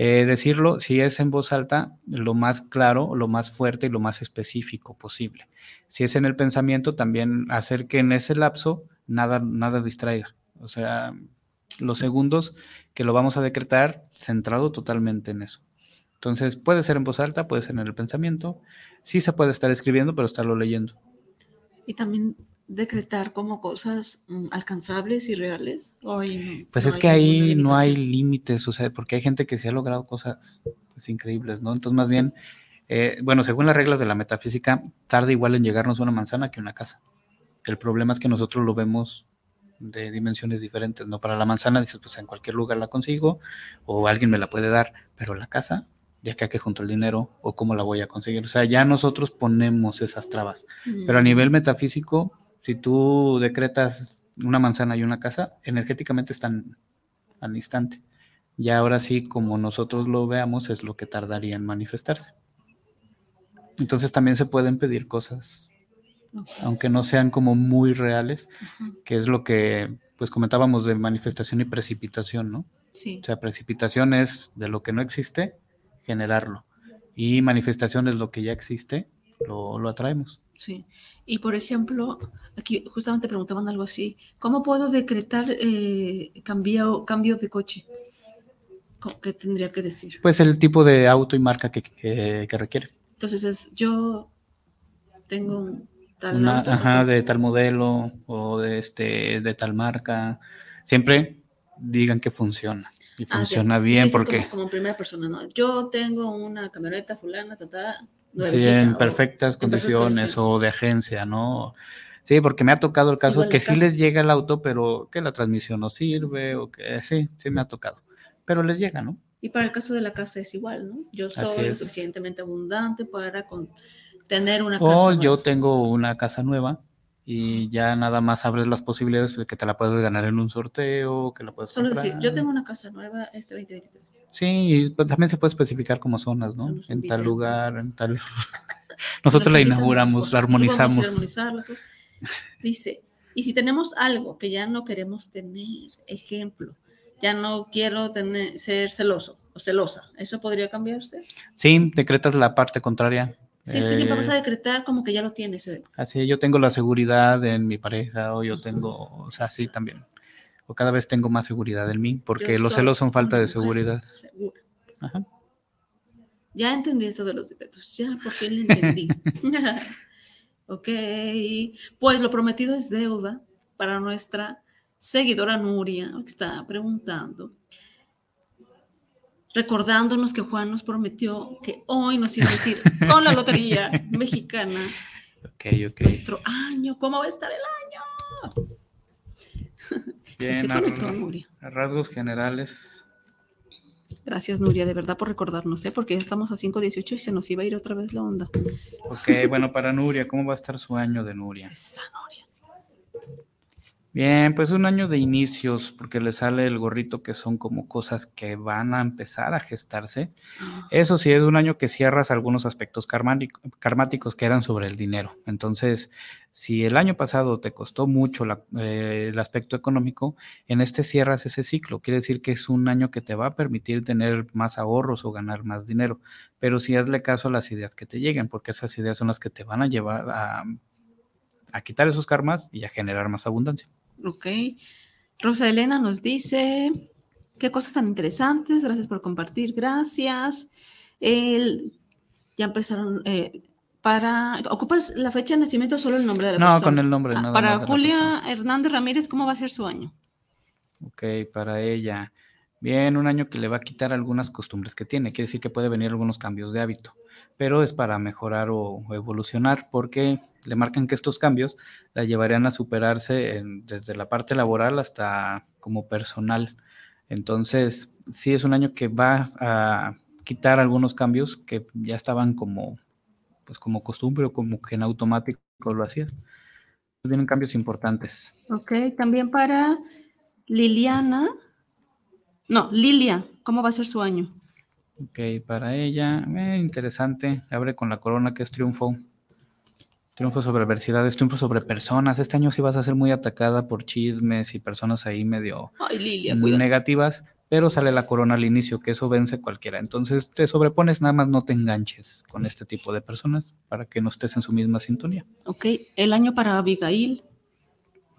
Eh, decirlo, si es en voz alta, lo más claro, lo más fuerte y lo más específico posible. Si es en el pensamiento, también hacer que en ese lapso nada, nada distraiga. O sea, los segundos que lo vamos a decretar centrado totalmente en eso. Entonces puede ser en voz alta, puede ser en el pensamiento. Sí se puede estar escribiendo, pero estarlo leyendo. Y también decretar como cosas mm, alcanzables y reales. No, Pues no es hay que ahí no hay límites, o sea, porque hay gente que se ha logrado cosas pues, increíbles, ¿no? Entonces, más bien, eh, bueno, según las reglas de la metafísica, tarda igual en llegarnos una manzana que una casa. El problema es que nosotros lo vemos de dimensiones diferentes, ¿no? Para la manzana dices, pues en cualquier lugar la consigo o alguien me la puede dar, pero la casa, ya que aquí junto el dinero o cómo la voy a conseguir. O sea, ya nosotros ponemos esas trabas. Pero a nivel metafísico, si tú decretas una manzana y una casa, energéticamente están al instante. Y ahora sí, como nosotros lo veamos, es lo que tardaría en manifestarse. Entonces también se pueden pedir cosas, aunque no sean como muy reales, que es lo que pues comentábamos de manifestación y precipitación, ¿no? Sí. O sea, precipitación es de lo que no existe, generarlo. Y manifestación es lo que ya existe, lo, lo atraemos. Sí. Y por ejemplo, aquí justamente preguntaban algo así, ¿cómo puedo decretar eh, cambio, cambio de coche? Co- ¿Qué tendría que decir? Pues el tipo de auto y marca que, que- que requiere. Entonces es, yo tengo un tal Una, auto, ajá, de tal modelo o de este de tal marca. Siempre digan que funciona. Y Ah, funciona bien porque como, primera persona, ¿no? Yo tengo una camioneta fulana, ta, ta, sí, en o- perfectas condiciones o de agencia, ¿no? Sí, porque me ha tocado el caso Igual que sí les llega el auto, pero que la transmisión no sirve o que sí, sí me ha tocado. Pero les llega, ¿no? Y para el caso de la casa es igual, ¿no? Yo soy lo suficientemente abundante para con- tener una O casa. yo nueva. tengo una casa nueva y ya nada más abres las posibilidades de que te la puedes ganar en un sorteo, que la puedes Solo comprar. decir, yo tengo una casa nueva este 2023. Sí, y pues también se puede especificar como zonas, ¿no? En tal lugar, en tal... Nosotros Nos la inauguramos, la armonizamos. Dice, y si tenemos algo que ya no queremos tener, ejemplo, ya no quiero tener, ser celoso o celosa, ¿eso podría cambiarse? Sí, decretas la parte contraria. Sí, es que siempre vas a decretar como que ya lo tienes. eh. Así, yo tengo la seguridad en mi pareja o yo tengo, o sea, sí también. O cada vez tengo más seguridad en mí, porque Yo los celos son falta de seguridad. segura. Ajá. Ya entendí esto de los decretos, ya por fin lo entendí. ok, pues lo prometido es deuda para nuestra seguidora Nuria, que está preguntando. Recordándonos que Juan nos prometió que hoy nos iba a decir con la lotería mexicana Ok, ok. nuestro año, ¿cómo va a estar el año? Sí, Bien, se a, conectó Nuria. a rasgos generales. Gracias, Nuria, de verdad por recordarnos, ¿eh? porque ya estamos a 5.18 y se nos iba a ir otra vez la onda. Ok, bueno, para Nuria, ¿cómo va a estar su año de Nuria? Esa Nuria. Bien, pues un año de inicios, porque le sale el gorrito que son como cosas que van a empezar a gestarse. Eso sí, es un año que cierras algunos aspectos karmáticos que eran sobre el dinero. Entonces, si el año pasado te costó mucho la- eh, el aspecto económico, en este cierras ese ciclo. Quiere decir que es un año que te va a permitir tener más ahorros o ganar más dinero. Pero sí hazle caso a las ideas que te lleguen, porque esas ideas son las que te van a llevar a, a quitar esos karmas y a generar más abundancia. Ok. Rosa Elena nos dice, qué cosas tan interesantes, gracias por compartir, gracias. El- ya empezaron, eh, para, ¿ocupas la fecha de nacimiento o solo el nombre de la No, persona? con el nombre. Ah, nada para Julia. Hernández Ramírez, ¿cómo va a ser su año? Ok, para ella. Bien, un año que le va a quitar algunas costumbres que tiene. Quiere decir que puede venir algunos cambios de hábito, pero es para mejorar o, evolucionar porque le marcan que estos cambios la llevarían a superarse desde la parte laboral hasta como personal. Entonces, sí es un año que va a quitar algunos cambios que ya estaban como, pues como costumbre o como que en automático lo hacías. Vienen cambios importantes. Ok, también para Liliana, no, Lilia, ¿cómo va a ser su año? Ok, para ella, eh, interesante. Abre con la corona que es triunfo. Triunfo sobre adversidades, triunfo sobre personas. Este año sí vas a ser muy atacada por chismes y personas ahí medio Ay, Lilia, negativas, pero sale la corona al inicio, que eso vence cualquiera. Entonces te sobrepones, nada más no te enganches con este tipo de personas para que no estés en su misma sintonía. Ok, el año para Abigail,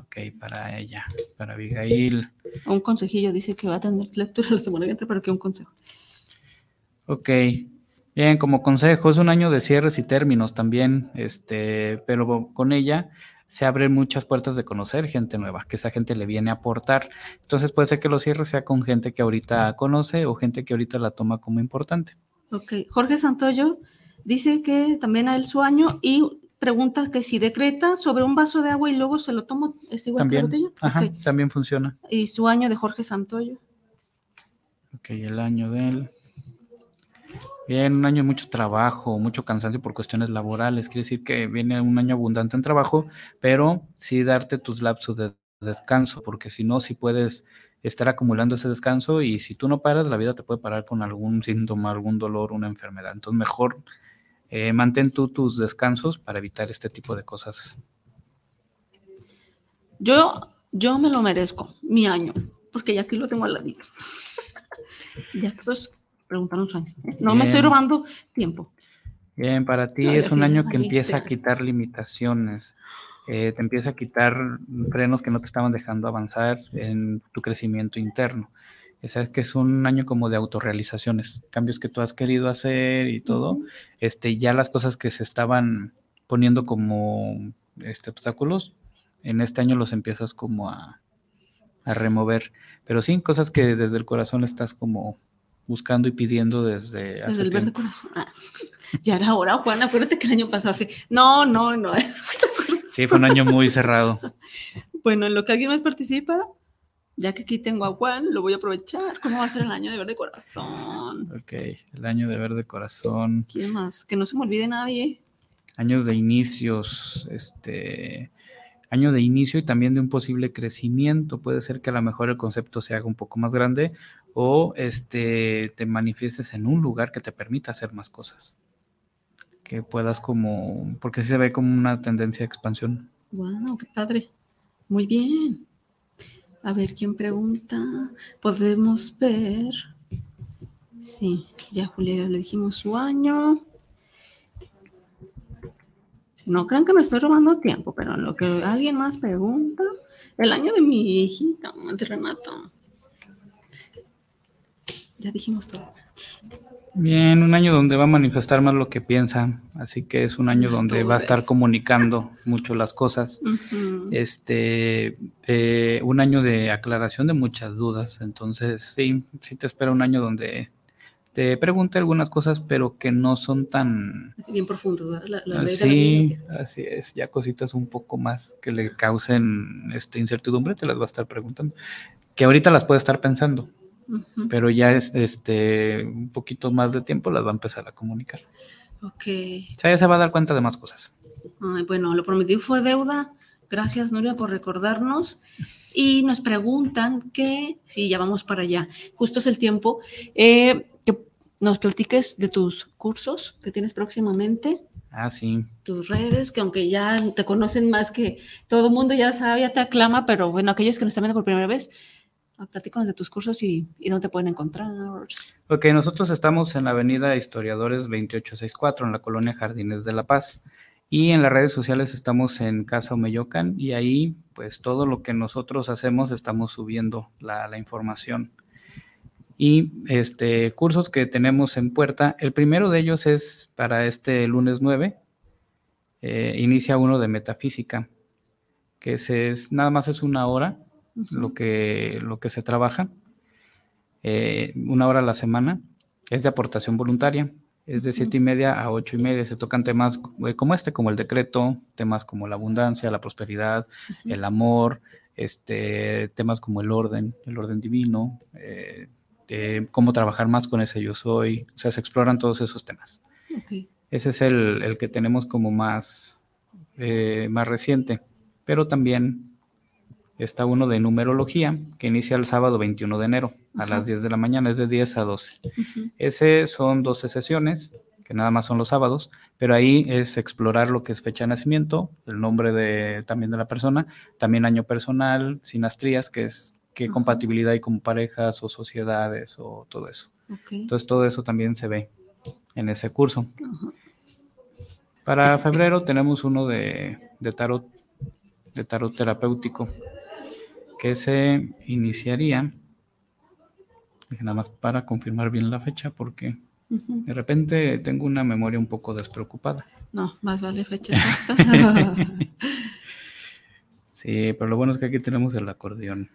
Ok, para ella, para Abigail. un consejillo, dice que va a tener lectura la semana que entra, pero que un consejo. Ok, bien, como consejo, es un año de cierres y términos también, este, pero con ella se abren muchas puertas de conocer gente nueva, que esa gente le viene a aportar. Entonces puede ser que los cierres sea con gente que ahorita conoce o gente que ahorita la toma como importante. Ok, Jorge Santoyo dice que también a él su año y pregunta que si decreta sobre un vaso de agua y luego se lo toma, ¿es igual que la También, botella? ajá, también funciona. Y su año de Jorge Santoyo. Ok, el año de él. Bien, un año de mucho trabajo, mucho cansancio por cuestiones laborales. Quiere decir que viene un año abundante en trabajo, pero sí darte tus lapsos de descanso, porque si no, sí puedes estar acumulando ese descanso y si tú no paras, la vida te puede parar con algún síntoma, algún dolor, una enfermedad. Entonces, mejor eh, mantén tú tus descansos para evitar este tipo de cosas. Yo, yo me lo merezco, mi año, porque ya aquí lo tengo al ladito. ya todos preguntaron su año. No me estoy robando tiempo. Bien, para ti No, es un sí, año que empieza a quitar limitaciones, eh, te empieza a quitar frenos que no te estaban dejando avanzar en tu crecimiento interno. Es que es un año como de autorrealizaciones, cambios que tú has querido hacer y todo. Este, ya las cosas que se estaban poniendo como este, obstáculos, en este año los empiezas como a, a remover. Pero sí, cosas que desde el corazón estás como buscando y pidiendo desde hace Desde el verde corazón. Ah, ya era hora, Juan. Acuérdate que el año pasado sí. No, no, no. Sí, fue un año muy cerrado. Bueno, en lo que alguien más participa, ya que aquí tengo a Juan, lo voy a aprovechar. ¿Cómo va a ser el año de verde corazón? Ok, el año de verde corazón, ¿Quién más? Que no se me olvide nadie. años de inicios, este, año de inicio y también de un posible crecimiento. Puede ser que a lo mejor el concepto se haga un poco más grande o este, te manifiestes en un lugar que te permita hacer más cosas. Que puedas como, porque sí se ve como una tendencia de expansión. Wow, qué padre. Muy bien. A ver, ¿quién pregunta? Podemos ver. Sí, ya Julia le dijimos su año. No crean que me estoy robando tiempo, pero en lo que alguien más pregunta, el año de mi hijita, de Renato. Ya dijimos todo. Bien, un año donde va a manifestar más lo que piensa, así que es un año donde va a estar comunicando mucho las cosas. Este, eh, un año de aclaración de muchas dudas, entonces sí, sí te espera un año donde te pregunte algunas cosas, pero que no son tan... Así bien profundo, la, sí, así es, ya cositas un poco más que le causen este, incertidumbre, te las va a estar preguntando, que ahorita las puede estar pensando, pero ya es este un poquito más de tiempo las va a empezar a comunicar. Ok. O sea, ya se va a dar cuenta de más cosas. Ay, bueno, lo prometido fue deuda. Gracias, Nuria, por recordarnos. Y nos preguntan que, sí, ya vamos para allá, justo es el tiempo, eh, que nos platiques de tus cursos que tienes próximamente. Ah, sí. Tus redes, que aunque ya te conocen más que todo el mundo ya sabe, ya te aclama, pero bueno, aquellos que nos están viendo por primera vez, Platícanos de tus cursos y, dónde te pueden encontrar. Ok, nosotros estamos en la avenida Historiadores 2864, en la colonia Jardines de la Paz. Y en las redes sociales estamos en Casa Omeyocan y ahí pues todo lo que nosotros hacemos estamos subiendo la, información. Y este, cursos que tenemos en puerta, el primero de ellos es para este lunes 9, eh, inicia uno de metafísica, que es, nada más es una hora lo, que, lo que se trabaja, eh, una hora a la semana, es de aportación voluntaria, es de siete y media a ocho y media, se tocan temas eh, como este, como el decreto, temas como la abundancia, la prosperidad, el amor, este, temas como el orden, el orden divino, eh, cómo trabajar más con ese yo soy, o sea, se exploran todos esos temas. Ese es el, el, que tenemos como más, más reciente, pero también está uno de numerología que inicia el sábado 21 de enero a las 10 de la mañana, es de 10 a 12. Ese son 12 sesiones, que nada más son los sábados, pero ahí es explorar lo que es fecha de nacimiento, el nombre de, también de la persona, también año personal, sinastrías, que es qué compatibilidad hay con parejas o sociedades o todo eso. Entonces todo eso también se ve en ese curso. Para febrero tenemos uno de, de tarot, de tarot terapéutico que se iniciaría, nada más para confirmar bien la fecha, porque de repente tengo una memoria un poco despreocupada. No, más vale fecha exacta. sí, pero lo bueno es que aquí tenemos el acordeón.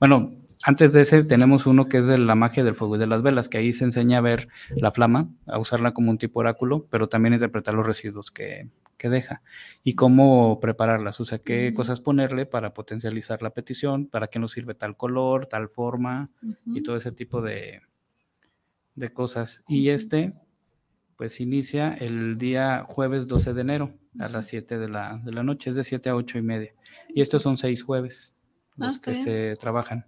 Bueno, antes de ese tenemos uno que es de la magia del fuego y de las velas, que ahí se enseña a ver la flama, a usarla como un tipo oráculo, pero también interpretar los residuos que, que deja y cómo prepararlas, o sea, qué cosas ponerle para potencializar la petición, para qué nos sirve tal color, tal forma y todo ese tipo de, de cosas. Y este, pues inicia el día jueves 12 de enero a las 7 de la, de la noche, es de 7 a 8 y media. Y estos son seis jueves ah, los que se trabajan.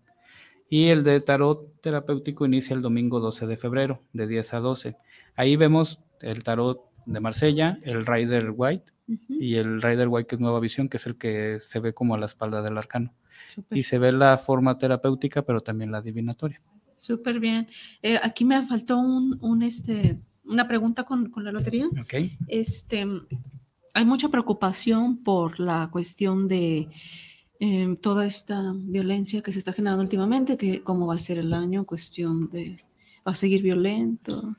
Y el de tarot terapéutico inicia el domingo 12 de febrero, de 10 a 12. Ahí vemos el tarot de Marsella, el Rider White y el Rider White que es Nueva Visión, que es el que se ve como a la espalda del arcano. Y se ve la forma terapéutica, pero también la divinatoria. Súper bien. Eh, aquí me faltó un, este, una pregunta con, la lotería. Okay. Este, hay mucha preocupación por la cuestión de em, toda esta violencia que se está generando últimamente, que cómo va a ser el año, cuestión de, va a seguir violento.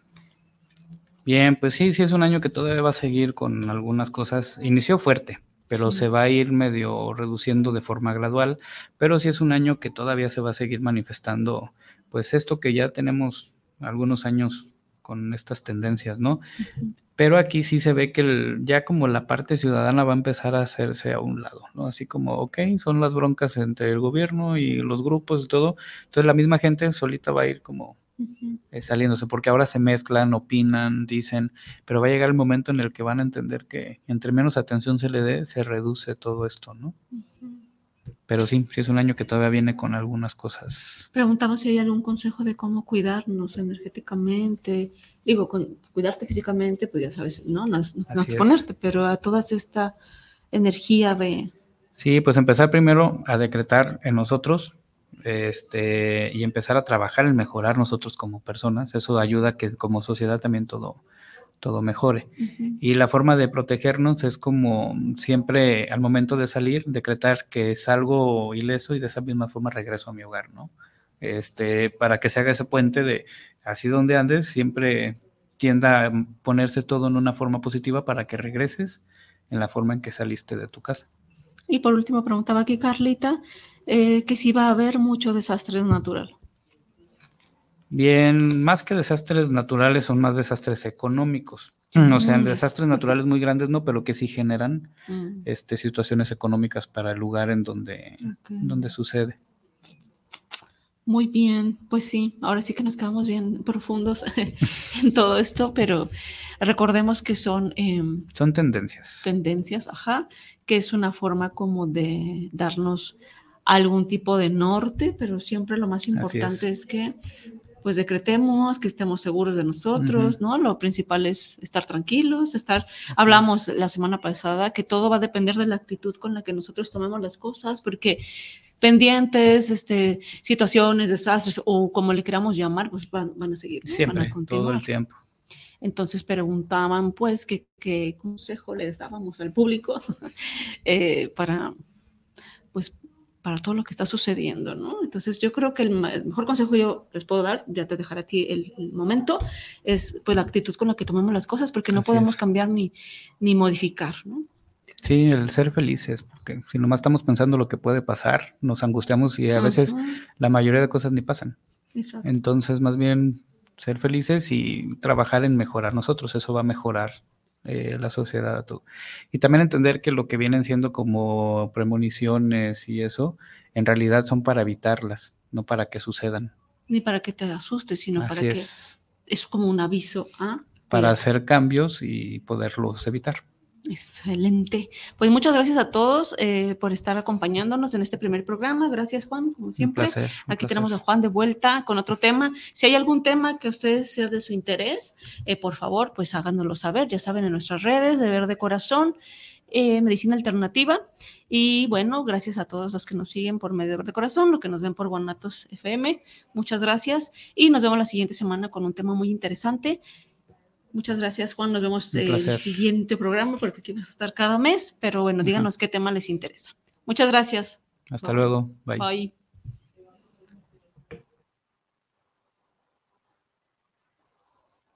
Bien, pues sí, sí es un año que todavía va a seguir con algunas cosas. Inició fuerte, pero se va a ir medio reduciendo de forma gradual, pero sí es un año que todavía se va a seguir manifestando, pues esto que ya tenemos algunos años con estas tendencias, ¿no? Pero aquí sí se ve que ya como la parte ciudadana va a empezar a hacerse a un lado, ¿no? Así como, ok, son las broncas entre el gobierno y los grupos y todo, entonces la misma gente solita va a ir como eh, saliéndose, porque ahora se mezclan, opinan, dicen, pero va a llegar el momento en el que van a entender que entre menos atención se le dé, se reduce todo esto, ¿no? Pero sí, sí es un año que todavía viene con algunas cosas. Preguntaba si hay algún consejo de cómo cuidarnos energéticamente. Digo, con, cuidarte físicamente, pues ya sabes, no, no, exponerte, pero a toda esta energía de... Sí, pues empezar primero a decretar en nosotros este, y empezar a trabajar en mejorar nosotros como personas. Eso ayuda a que como sociedad también todo, todo mejore. Y la forma de protegernos es como siempre al momento de salir, decretar que salgo ileso y de esa misma forma regreso a mi hogar, ¿no? Este, para que se haga ese puente de así donde andes, siempre tienda a ponerse todo en una forma positiva para que regreses en la forma en que saliste de tu casa. Y por último, preguntaba aquí Carlita eh, que si va a haber mucho desastre natural. Bien, más que desastres naturales, son más desastres económicos. O sea, desastres naturales muy grandes no, pero que sí generan mm. este, situaciones económicas para el lugar en donde, donde sucede. Muy bien, pues sí, ahora sí que nos quedamos bien profundos en todo esto, pero recordemos que son... Em, son tendencias. Tendencias, ajá, que es una forma como de darnos algún tipo de norte, pero siempre lo más importante es. que pues decretemos que estemos seguros de nosotros, ¿no? Lo principal es estar tranquilos, estar, hablamos la semana pasada que todo va a depender de la actitud con la que nosotros tomemos las cosas, porque pendientes, este, situaciones, desastres o como le queramos llamar, pues van, a seguir, Siempre, van a continuar. todo el tiempo. Entonces preguntaban, pues, qué, qué consejo les dábamos al público eh, para, pues, para todo lo que está sucediendo, ¿no? Entonces yo creo que el, mejor consejo yo les puedo dar, ya te dejaré a ti el, momento, es pues la actitud con la que tomamos las cosas, porque no podemos cambiar ni, ni modificar, ¿no? Sí, el ser felices, porque si nomás estamos pensando lo que puede pasar, nos angustiamos y a veces la mayoría de cosas ni pasan. Exacto. Entonces, más bien ser felices y trabajar en mejorar nosotros, eso va a mejorar eh, la sociedad. Y también entender que lo que vienen siendo como premoniciones y eso, en realidad son para evitarlas, no para que sucedan. Ni para que te asustes, sino para que es como un aviso a... Para hacer cambios y poderlos evitar. Excelente. Pues muchas gracias a todos eh, por estar acompañándonos en este primer programa. Gracias, Juan, como siempre. Aquí tenemos a Juan de vuelta con otro tema. Si hay algún tema que a ustedes sea de su interés, eh, por favor, pues háganoslo saber. Ya saben, en nuestras redes de Verde Corazón, eh, Medicina Alternativa. Y bueno, gracias a todos los que nos siguen por medio de Verde Corazón, los que nos ven por Guanatos FM. Muchas gracias. Y nos vemos la siguiente semana con un tema muy interesante. Muchas gracias, Juan. Nos vemos en el siguiente programa porque aquí vas a estar cada mes. Pero bueno, díganos qué tema les interesa. Muchas gracias. Hasta luego. Bye. Bye.